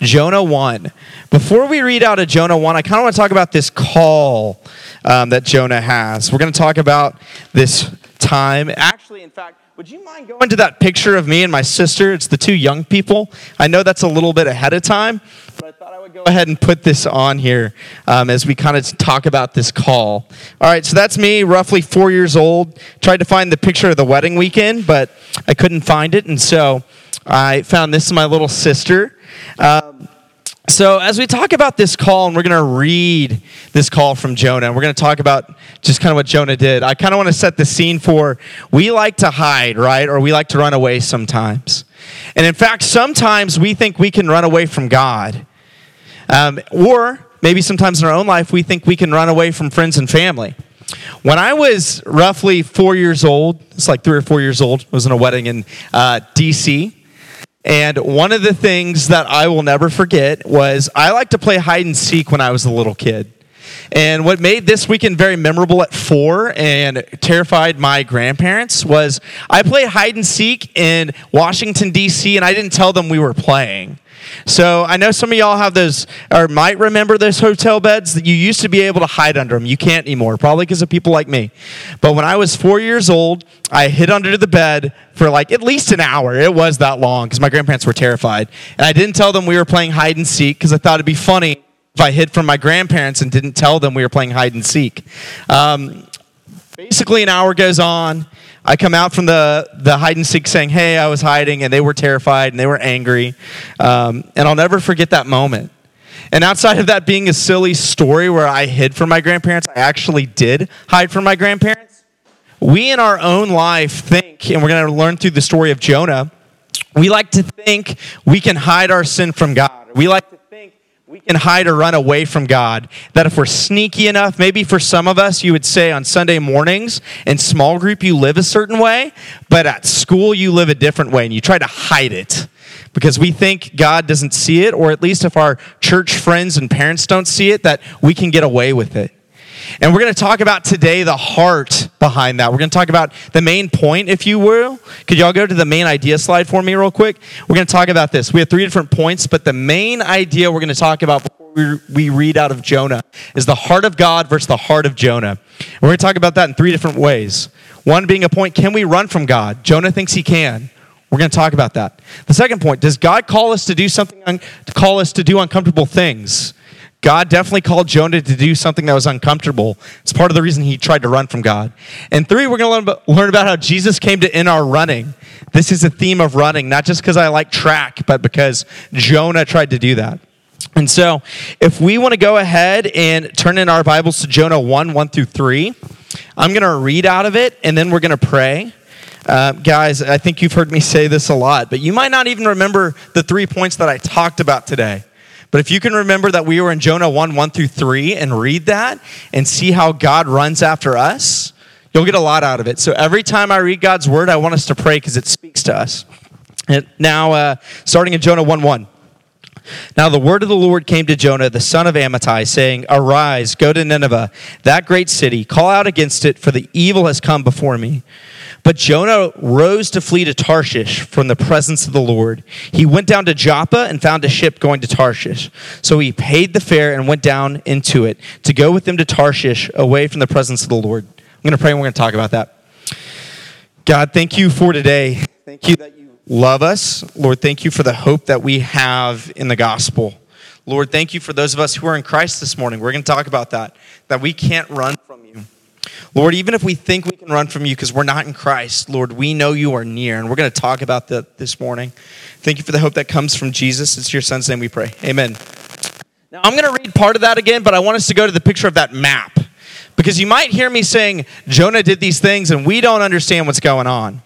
Jonah 1. Before we read out of Jonah 1, I kind of want to talk about this call um, that Jonah has. We're going to talk about this time. Actually, in fact, would you mind going to that picture of me and my sister? It's the two young people. I know that's a little bit ahead of time, but I thought I would go ahead and put this on here um, as we kind of talk about this call. All right, so that's me, roughly four years old. Tried to find the picture of the wedding weekend, but I couldn't find it, and so I found this is my little sister. Um, so, as we talk about this call, and we're going to read this call from Jonah, and we're going to talk about just kind of what Jonah did, I kind of want to set the scene for we like to hide, right? Or we like to run away sometimes. And in fact, sometimes we think we can run away from God. Um, or maybe sometimes in our own life, we think we can run away from friends and family. When I was roughly four years old, it's like three or four years old, I was in a wedding in uh, D.C. And one of the things that I will never forget was I like to play hide and seek when I was a little kid. And what made this weekend very memorable at four and terrified my grandparents was I played hide and seek in Washington, D.C., and I didn't tell them we were playing. So I know some of y'all have those, or might remember those hotel beds that you used to be able to hide under them. You can't anymore, probably because of people like me. But when I was four years old, I hid under the bed for like at least an hour. It was that long because my grandparents were terrified. And I didn't tell them we were playing hide and seek because I thought it'd be funny if I hid from my grandparents and didn't tell them we were playing hide and seek. Um, basically, an hour goes on. I come out from the, the hide and seek saying, Hey, I was hiding, and they were terrified and they were angry. Um, and I'll never forget that moment. And outside of that being a silly story where I hid from my grandparents, I actually did hide from my grandparents. We in our own life think, and we're going to learn through the story of Jonah, we like to think we can hide our sin from God. We like we can hide or run away from God. That if we're sneaky enough, maybe for some of us, you would say on Sunday mornings in small group you live a certain way, but at school you live a different way and you try to hide it because we think God doesn't see it, or at least if our church friends and parents don't see it, that we can get away with it. And we're going to talk about today the heart behind that. We're going to talk about the main point, if you will. Could y'all go to the main idea slide for me, real quick? We're going to talk about this. We have three different points, but the main idea we're going to talk about before we, read out of Jonah is the heart of God versus the heart of Jonah. And we're going to talk about that in three different ways. One being a point can we run from God? Jonah thinks he can. We're going to talk about that. The second point does God call us to do something, to call us to do uncomfortable things? God definitely called Jonah to do something that was uncomfortable. It's part of the reason he tried to run from God. And three, we're going to learn about how Jesus came to end our running. This is a theme of running, not just because I like track, but because Jonah tried to do that. And so, if we want to go ahead and turn in our Bibles to Jonah 1 1 through 3, I'm going to read out of it and then we're going to pray. Uh, guys, I think you've heard me say this a lot, but you might not even remember the three points that I talked about today. But if you can remember that we were in Jonah 1 1 through 3 and read that and see how God runs after us, you'll get a lot out of it. So every time I read God's word, I want us to pray because it speaks to us. And now, uh, starting in Jonah 1 1. Now the word of the Lord came to Jonah, the son of Amittai, saying, Arise, go to Nineveh, that great city, call out against it, for the evil has come before me. But Jonah rose to flee to Tarshish from the presence of the Lord. He went down to Joppa and found a ship going to Tarshish. So he paid the fare and went down into it to go with them to Tarshish away from the presence of the Lord. I'm going to pray and we're going to talk about that. God, thank you for today. Thank you that you love us. Lord, thank you for the hope that we have in the gospel. Lord, thank you for those of us who are in Christ this morning. We're going to talk about that, that we can't run from you. Lord, even if we think we can run from you because we're not in Christ, Lord, we know you are near. And we're going to talk about that this morning. Thank you for the hope that comes from Jesus. It's your son's name we pray. Amen. Now, I'm going to read part of that again, but I want us to go to the picture of that map. Because you might hear me saying, Jonah did these things, and we don't understand what's going on.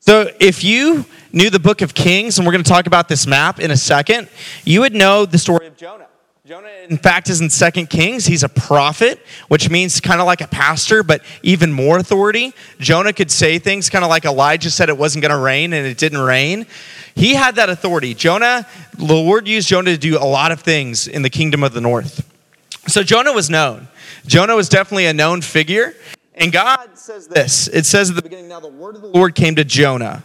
So, if you knew the book of Kings, and we're going to talk about this map in a second, you would know the story of Jonah. Jonah, in fact, is in Second Kings. He's a prophet, which means kind of like a pastor, but even more authority. Jonah could say things kind of like Elijah said it wasn't going to rain, and it didn't rain. He had that authority. Jonah, the Lord used Jonah to do a lot of things in the kingdom of the north. So Jonah was known. Jonah was definitely a known figure. And God says this it says at the beginning, now the word of the Lord came to Jonah.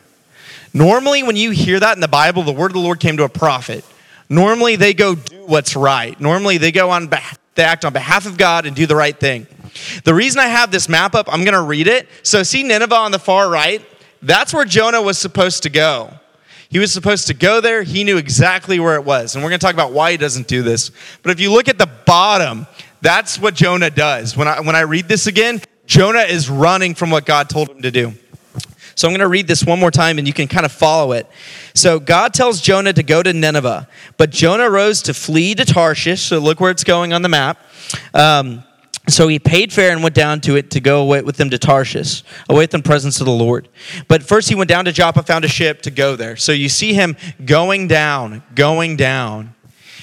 Normally, when you hear that in the Bible, the word of the Lord came to a prophet. Normally, they go do what's right. Normally, they go on, they act on behalf of God and do the right thing. The reason I have this map up, I'm going to read it. So, see Nineveh on the far right? That's where Jonah was supposed to go. He was supposed to go there. He knew exactly where it was. And we're going to talk about why he doesn't do this. But if you look at the bottom, that's what Jonah does. When I, when I read this again, Jonah is running from what God told him to do. So I'm going to read this one more time and you can kind of follow it. So God tells Jonah to go to Nineveh, but Jonah rose to flee to Tarshish. So look where it's going on the map. Um, so he paid fare and went down to it to go away with them to Tarshish, away from the presence of the Lord. But first he went down to Joppa, found a ship to go there. So you see him going down, going down.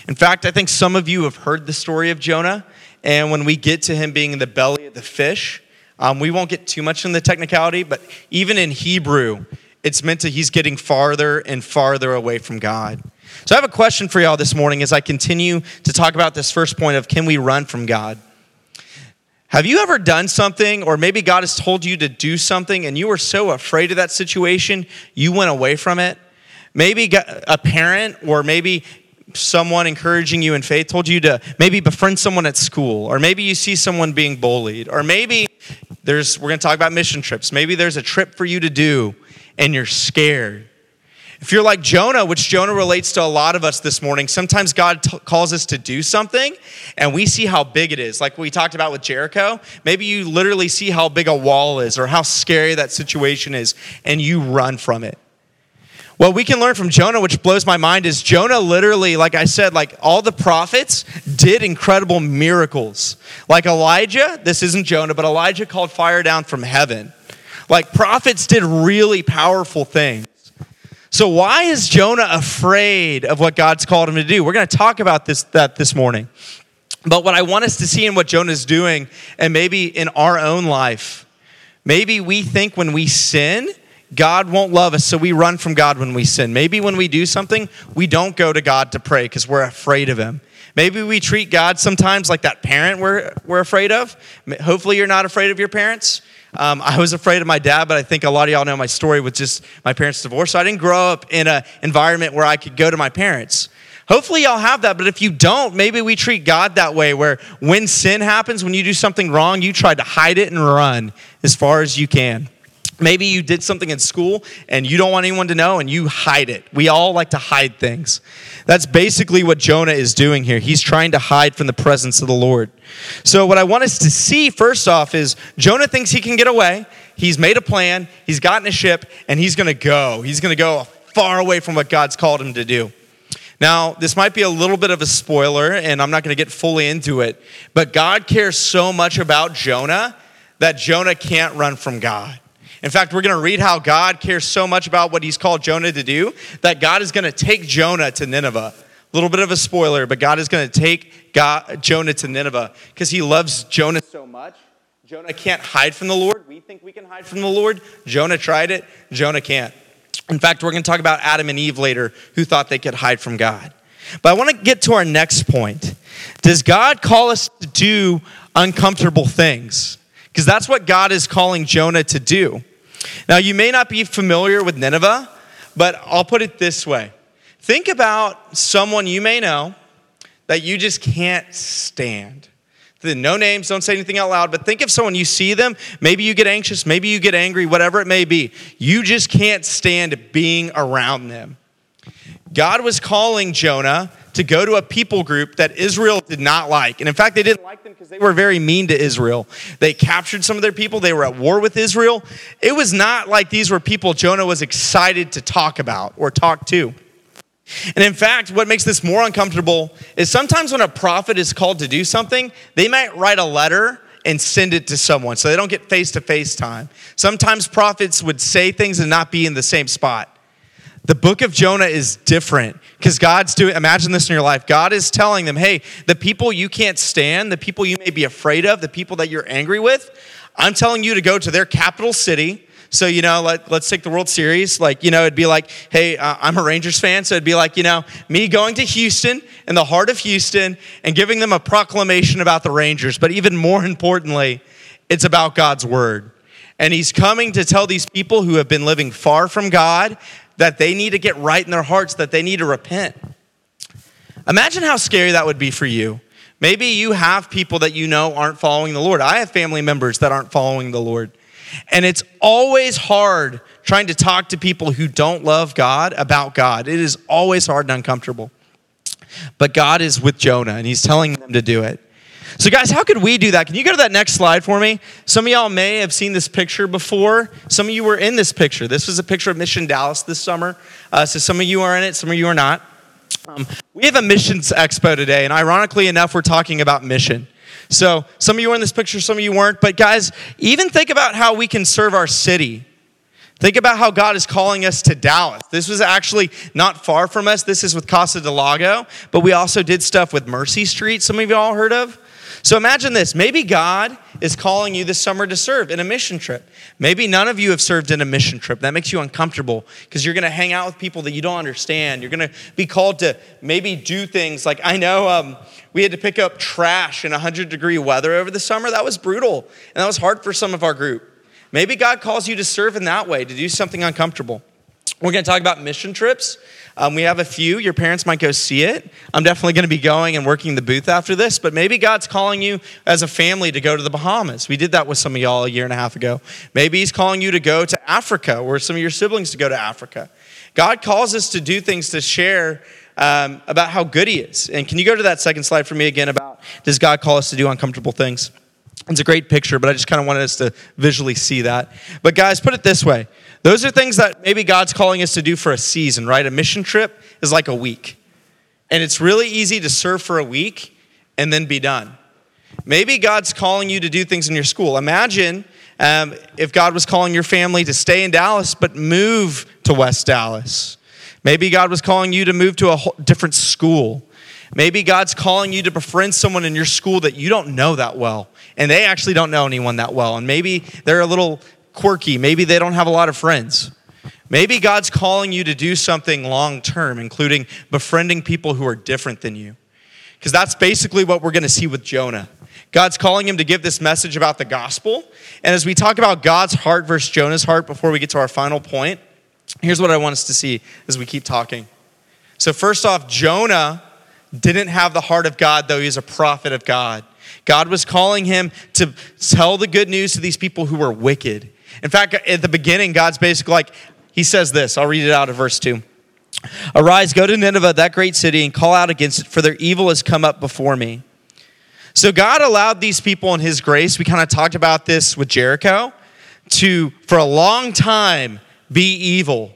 In fact, I think some of you have heard the story of Jonah. And when we get to him being in the belly of the fish, um, we won't get too much in the technicality, but even in Hebrew, it's meant to he's getting farther and farther away from God. So I have a question for y'all this morning as I continue to talk about this first point of can we run from God? Have you ever done something, or maybe God has told you to do something, and you were so afraid of that situation, you went away from it? Maybe a parent, or maybe someone encouraging you in faith told you to maybe befriend someone at school, or maybe you see someone being bullied, or maybe there's, we're going to talk about mission trips. Maybe there's a trip for you to do and you're scared. If you're like Jonah, which Jonah relates to a lot of us this morning, sometimes God t- calls us to do something and we see how big it is. Like we talked about with Jericho, maybe you literally see how big a wall is or how scary that situation is and you run from it. What we can learn from Jonah, which blows my mind, is Jonah literally, like I said, like all the prophets did incredible miracles. Like Elijah, this isn't Jonah, but Elijah called fire down from heaven. Like prophets did really powerful things. So why is Jonah afraid of what God's called him to do? We're going to talk about this that this morning. But what I want us to see in what Jonah's doing and maybe in our own life, maybe we think when we sin, God won't love us, so we run from God when we sin. Maybe when we do something, we don't go to God to pray because we're afraid of Him. Maybe we treat God sometimes like that parent we're, we're afraid of. Hopefully, you're not afraid of your parents. Um, I was afraid of my dad, but I think a lot of y'all know my story with just my parents' divorce. So I didn't grow up in an environment where I could go to my parents. Hopefully, y'all have that, but if you don't, maybe we treat God that way where when sin happens, when you do something wrong, you try to hide it and run as far as you can. Maybe you did something in school and you don't want anyone to know and you hide it. We all like to hide things. That's basically what Jonah is doing here. He's trying to hide from the presence of the Lord. So, what I want us to see first off is Jonah thinks he can get away. He's made a plan, he's gotten a ship, and he's going to go. He's going to go far away from what God's called him to do. Now, this might be a little bit of a spoiler, and I'm not going to get fully into it, but God cares so much about Jonah that Jonah can't run from God. In fact, we're going to read how God cares so much about what he's called Jonah to do that God is going to take Jonah to Nineveh. A little bit of a spoiler, but God is going to take God, Jonah to Nineveh because he loves Jonah so much. Jonah can't hide from the Lord. We think we can hide from the Lord. Jonah tried it, Jonah can't. In fact, we're going to talk about Adam and Eve later who thought they could hide from God. But I want to get to our next point. Does God call us to do uncomfortable things? Because that's what God is calling Jonah to do. Now, you may not be familiar with Nineveh, but I'll put it this way think about someone you may know that you just can't stand. No names, don't say anything out loud, but think of someone you see them, maybe you get anxious, maybe you get angry, whatever it may be. You just can't stand being around them. God was calling Jonah to go to a people group that Israel did not like. And in fact, they didn't like them because they were very mean to Israel. They captured some of their people, they were at war with Israel. It was not like these were people Jonah was excited to talk about or talk to. And in fact, what makes this more uncomfortable is sometimes when a prophet is called to do something, they might write a letter and send it to someone so they don't get face to face time. Sometimes prophets would say things and not be in the same spot. The book of Jonah is different because God's doing, imagine this in your life. God is telling them, hey, the people you can't stand, the people you may be afraid of, the people that you're angry with, I'm telling you to go to their capital city. So, you know, let, us take the World Series. Like, you know, it'd be like, hey, uh, I'm a Rangers fan. So it'd be like, you know, me going to Houston, in the heart of Houston, and giving them a proclamation about the Rangers. But even more importantly, it's about God's word. And he's coming to tell these people who have been living far from God that they need to get right in their hearts, that they need to repent. Imagine how scary that would be for you. Maybe you have people that you know aren't following the Lord. I have family members that aren't following the Lord. And it's always hard trying to talk to people who don't love God about God. It is always hard and uncomfortable. But God is with Jonah and he's telling them to do it. So, guys, how could we do that? Can you go to that next slide for me? Some of y'all may have seen this picture before. Some of you were in this picture. This was a picture of Mission Dallas this summer. Uh, so, some of you are in it, some of you are not. Um, we have a missions expo today, and ironically enough, we're talking about mission. So, some of you were in this picture, some of you weren't. But, guys, even think about how we can serve our city. Think about how God is calling us to Dallas. This was actually not far from us. This is with Casa del Lago, but we also did stuff with Mercy Street, some of you all heard of. So imagine this maybe God is calling you this summer to serve in a mission trip. Maybe none of you have served in a mission trip. That makes you uncomfortable because you're going to hang out with people that you don't understand. You're going to be called to maybe do things like I know um, we had to pick up trash in 100 degree weather over the summer. That was brutal, and that was hard for some of our group. Maybe God calls you to serve in that way, to do something uncomfortable. We're going to talk about mission trips. Um, we have a few. Your parents might go see it. I'm definitely going to be going and working the booth after this, but maybe God's calling you as a family to go to the Bahamas. We did that with some of y'all a year and a half ago. Maybe He's calling you to go to Africa or some of your siblings to go to Africa. God calls us to do things to share um, about how good He is. And can you go to that second slide for me again about does God call us to do uncomfortable things? It's a great picture, but I just kind of wanted us to visually see that. But guys, put it this way those are things that maybe God's calling us to do for a season, right? A mission trip is like a week. And it's really easy to serve for a week and then be done. Maybe God's calling you to do things in your school. Imagine um, if God was calling your family to stay in Dallas but move to West Dallas. Maybe God was calling you to move to a different school. Maybe God's calling you to befriend someone in your school that you don't know that well, and they actually don't know anyone that well. And maybe they're a little quirky. Maybe they don't have a lot of friends. Maybe God's calling you to do something long term, including befriending people who are different than you. Because that's basically what we're going to see with Jonah. God's calling him to give this message about the gospel. And as we talk about God's heart versus Jonah's heart before we get to our final point, here's what I want us to see as we keep talking. So, first off, Jonah didn't have the heart of God, though he's a prophet of God. God was calling him to tell the good news to these people who were wicked. In fact, at the beginning, God's basically like, He says this. I'll read it out of verse 2. Arise, go to Nineveh, that great city, and call out against it, for their evil has come up before me. So God allowed these people in His grace, we kind of talked about this with Jericho, to, for a long time, be evil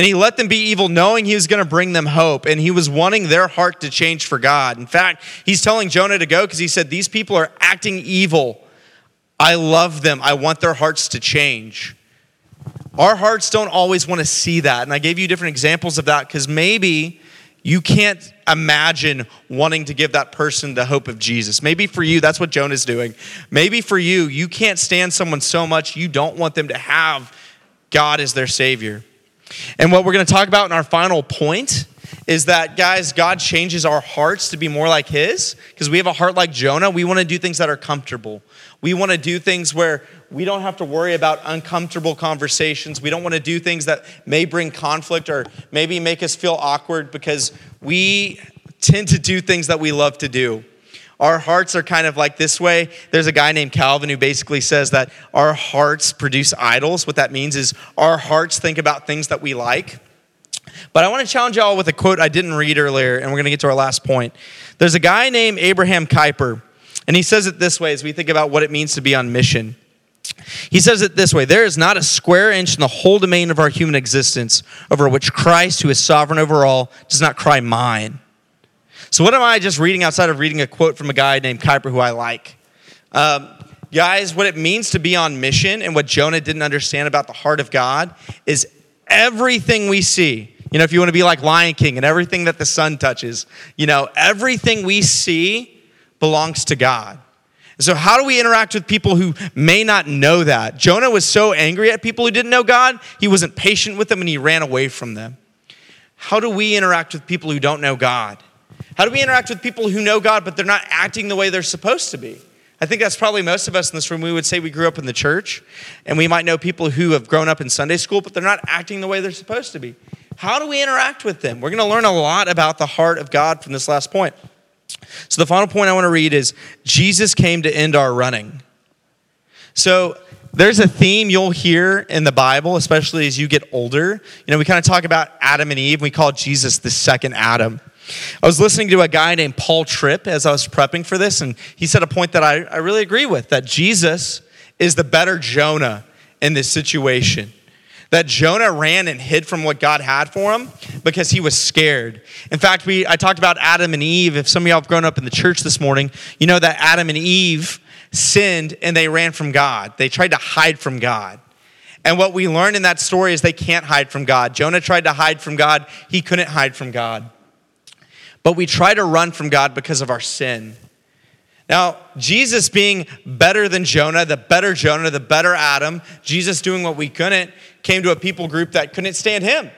and he let them be evil, knowing he was going to bring them hope. And he was wanting their heart to change for God. In fact, he's telling Jonah to go because he said, These people are acting evil. I love them. I want their hearts to change. Our hearts don't always want to see that. And I gave you different examples of that because maybe you can't imagine wanting to give that person the hope of Jesus. Maybe for you, that's what Jonah's doing. Maybe for you, you can't stand someone so much you don't want them to have God as their Savior. And what we're going to talk about in our final point is that, guys, God changes our hearts to be more like His because we have a heart like Jonah. We want to do things that are comfortable. We want to do things where we don't have to worry about uncomfortable conversations. We don't want to do things that may bring conflict or maybe make us feel awkward because we tend to do things that we love to do. Our hearts are kind of like this way. There's a guy named Calvin who basically says that our hearts produce idols. What that means is our hearts think about things that we like. But I want to challenge y'all with a quote I didn't read earlier, and we're going to get to our last point. There's a guy named Abraham Kuyper, and he says it this way as we think about what it means to be on mission. He says it this way There is not a square inch in the whole domain of our human existence over which Christ, who is sovereign over all, does not cry, Mine. So, what am I just reading outside of reading a quote from a guy named Kuyper who I like? Um, guys, what it means to be on mission and what Jonah didn't understand about the heart of God is everything we see. You know, if you want to be like Lion King and everything that the sun touches, you know, everything we see belongs to God. So, how do we interact with people who may not know that? Jonah was so angry at people who didn't know God, he wasn't patient with them and he ran away from them. How do we interact with people who don't know God? How do we interact with people who know God, but they're not acting the way they're supposed to be? I think that's probably most of us in this room. We would say we grew up in the church, and we might know people who have grown up in Sunday school, but they're not acting the way they're supposed to be. How do we interact with them? We're going to learn a lot about the heart of God from this last point. So, the final point I want to read is Jesus came to end our running. So, there's a theme you'll hear in the Bible, especially as you get older. You know, we kind of talk about Adam and Eve. and We call Jesus the second Adam. I was listening to a guy named Paul Tripp as I was prepping for this, and he said a point that I, I really agree with that Jesus is the better Jonah in this situation. That Jonah ran and hid from what God had for him because he was scared. In fact, we I talked about Adam and Eve. If some of y'all have grown up in the church this morning, you know that Adam and Eve sinned and they ran from God. They tried to hide from God. And what we learn in that story is they can't hide from God. Jonah tried to hide from God, he couldn't hide from God. But we try to run from God because of our sin. Now, Jesus being better than Jonah, the better Jonah, the better Adam, Jesus doing what we couldn't, came to a people group that couldn't stand him.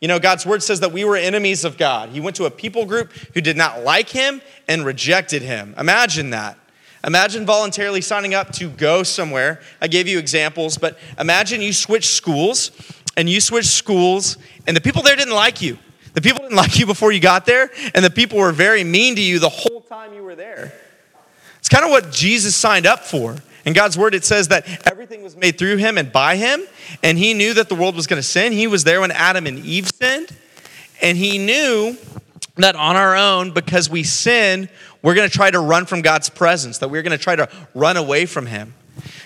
You know, God's word says that we were enemies of God. He went to a people group who did not like him and rejected him. Imagine that. Imagine voluntarily signing up to go somewhere. I gave you examples, but imagine you switch schools and you switch schools and the people there didn't like you. The people didn't like you before you got there, and the people were very mean to you the whole time you were there. It's kind of what Jesus signed up for. In God's word, it says that everything was made through him and by him, and he knew that the world was going to sin. He was there when Adam and Eve sinned, and he knew that on our own, because we sin, we're going to try to run from God's presence, that we're going to try to run away from Him.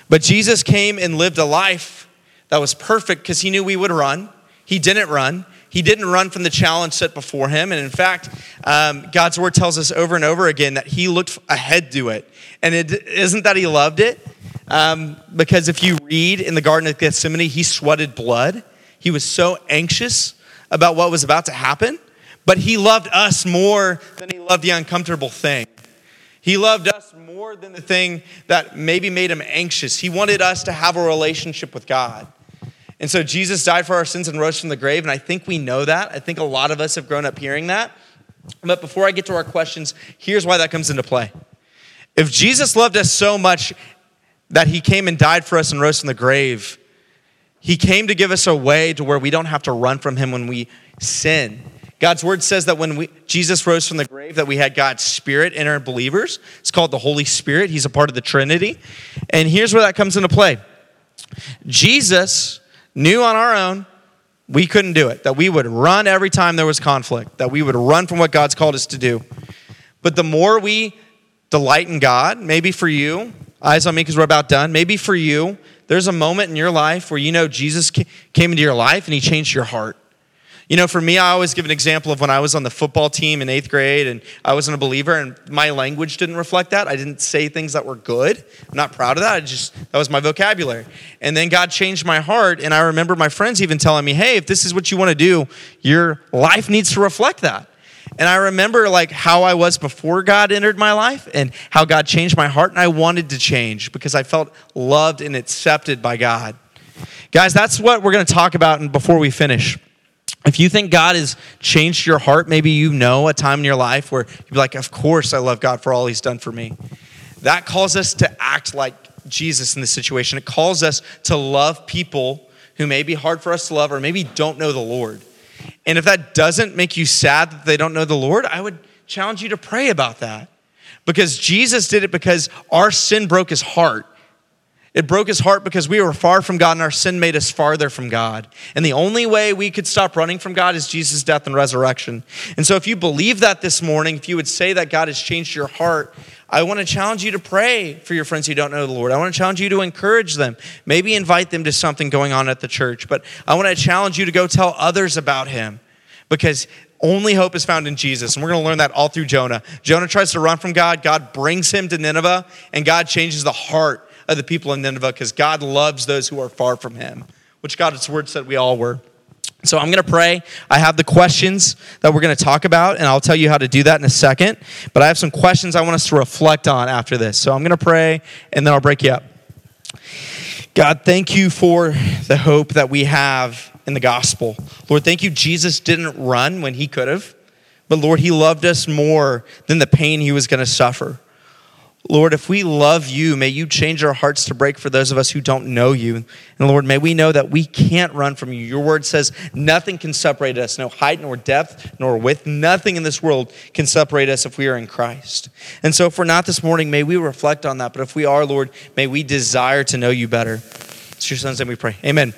But Jesus came and lived a life that was perfect because He knew we would run. He didn't run. He didn't run from the challenge set before him. And in fact, um, God's word tells us over and over again that he looked ahead to it. And it isn't that he loved it, um, because if you read in the Garden of Gethsemane, he sweated blood. He was so anxious about what was about to happen but he loved us more than he loved the uncomfortable thing. He loved us more than the thing that maybe made him anxious. He wanted us to have a relationship with God. And so Jesus died for our sins and rose from the grave, and I think we know that. I think a lot of us have grown up hearing that. But before I get to our questions, here's why that comes into play. If Jesus loved us so much that he came and died for us and rose from the grave, he came to give us a way to where we don't have to run from him when we sin. God's word says that when we, Jesus rose from the grave, that we had God's Spirit in our believers. It's called the Holy Spirit. He's a part of the Trinity. And here's where that comes into play. Jesus knew on our own we couldn't do it, that we would run every time there was conflict, that we would run from what God's called us to do. But the more we delight in God, maybe for you, eyes on me because we're about done, maybe for you, there's a moment in your life where you know Jesus came into your life and he changed your heart. You know, for me, I always give an example of when I was on the football team in eighth grade and I wasn't a believer and my language didn't reflect that. I didn't say things that were good. I'm not proud of that. I just, that was my vocabulary. And then God changed my heart. And I remember my friends even telling me, hey, if this is what you want to do, your life needs to reflect that. And I remember like how I was before God entered my life and how God changed my heart. And I wanted to change because I felt loved and accepted by God. Guys, that's what we're going to talk about and before we finish. If you think God has changed your heart, maybe you know a time in your life where you're like, Of course, I love God for all he's done for me. That calls us to act like Jesus in this situation. It calls us to love people who may be hard for us to love or maybe don't know the Lord. And if that doesn't make you sad that they don't know the Lord, I would challenge you to pray about that. Because Jesus did it because our sin broke his heart. It broke his heart because we were far from God and our sin made us farther from God. And the only way we could stop running from God is Jesus' death and resurrection. And so, if you believe that this morning, if you would say that God has changed your heart, I want to challenge you to pray for your friends who don't know the Lord. I want to challenge you to encourage them. Maybe invite them to something going on at the church. But I want to challenge you to go tell others about him because only hope is found in Jesus. And we're going to learn that all through Jonah. Jonah tries to run from God, God brings him to Nineveh, and God changes the heart of the people in Nineveh because God loves those who are far from him, which God's word said we all were. So I'm going to pray. I have the questions that we're going to talk about, and I'll tell you how to do that in a second. But I have some questions I want us to reflect on after this. So I'm going to pray, and then I'll break you up. God, thank you for the hope that we have in the gospel. Lord, thank you. Jesus didn't run when he could have, but Lord, he loved us more than the pain he was going to suffer. Lord, if we love you, may you change our hearts to break for those of us who don't know you. And Lord, may we know that we can't run from you. Your word says nothing can separate us, no height nor depth nor width. Nothing in this world can separate us if we are in Christ. And so, if we're not this morning, may we reflect on that. But if we are, Lord, may we desire to know you better. It's your son's name we pray. Amen.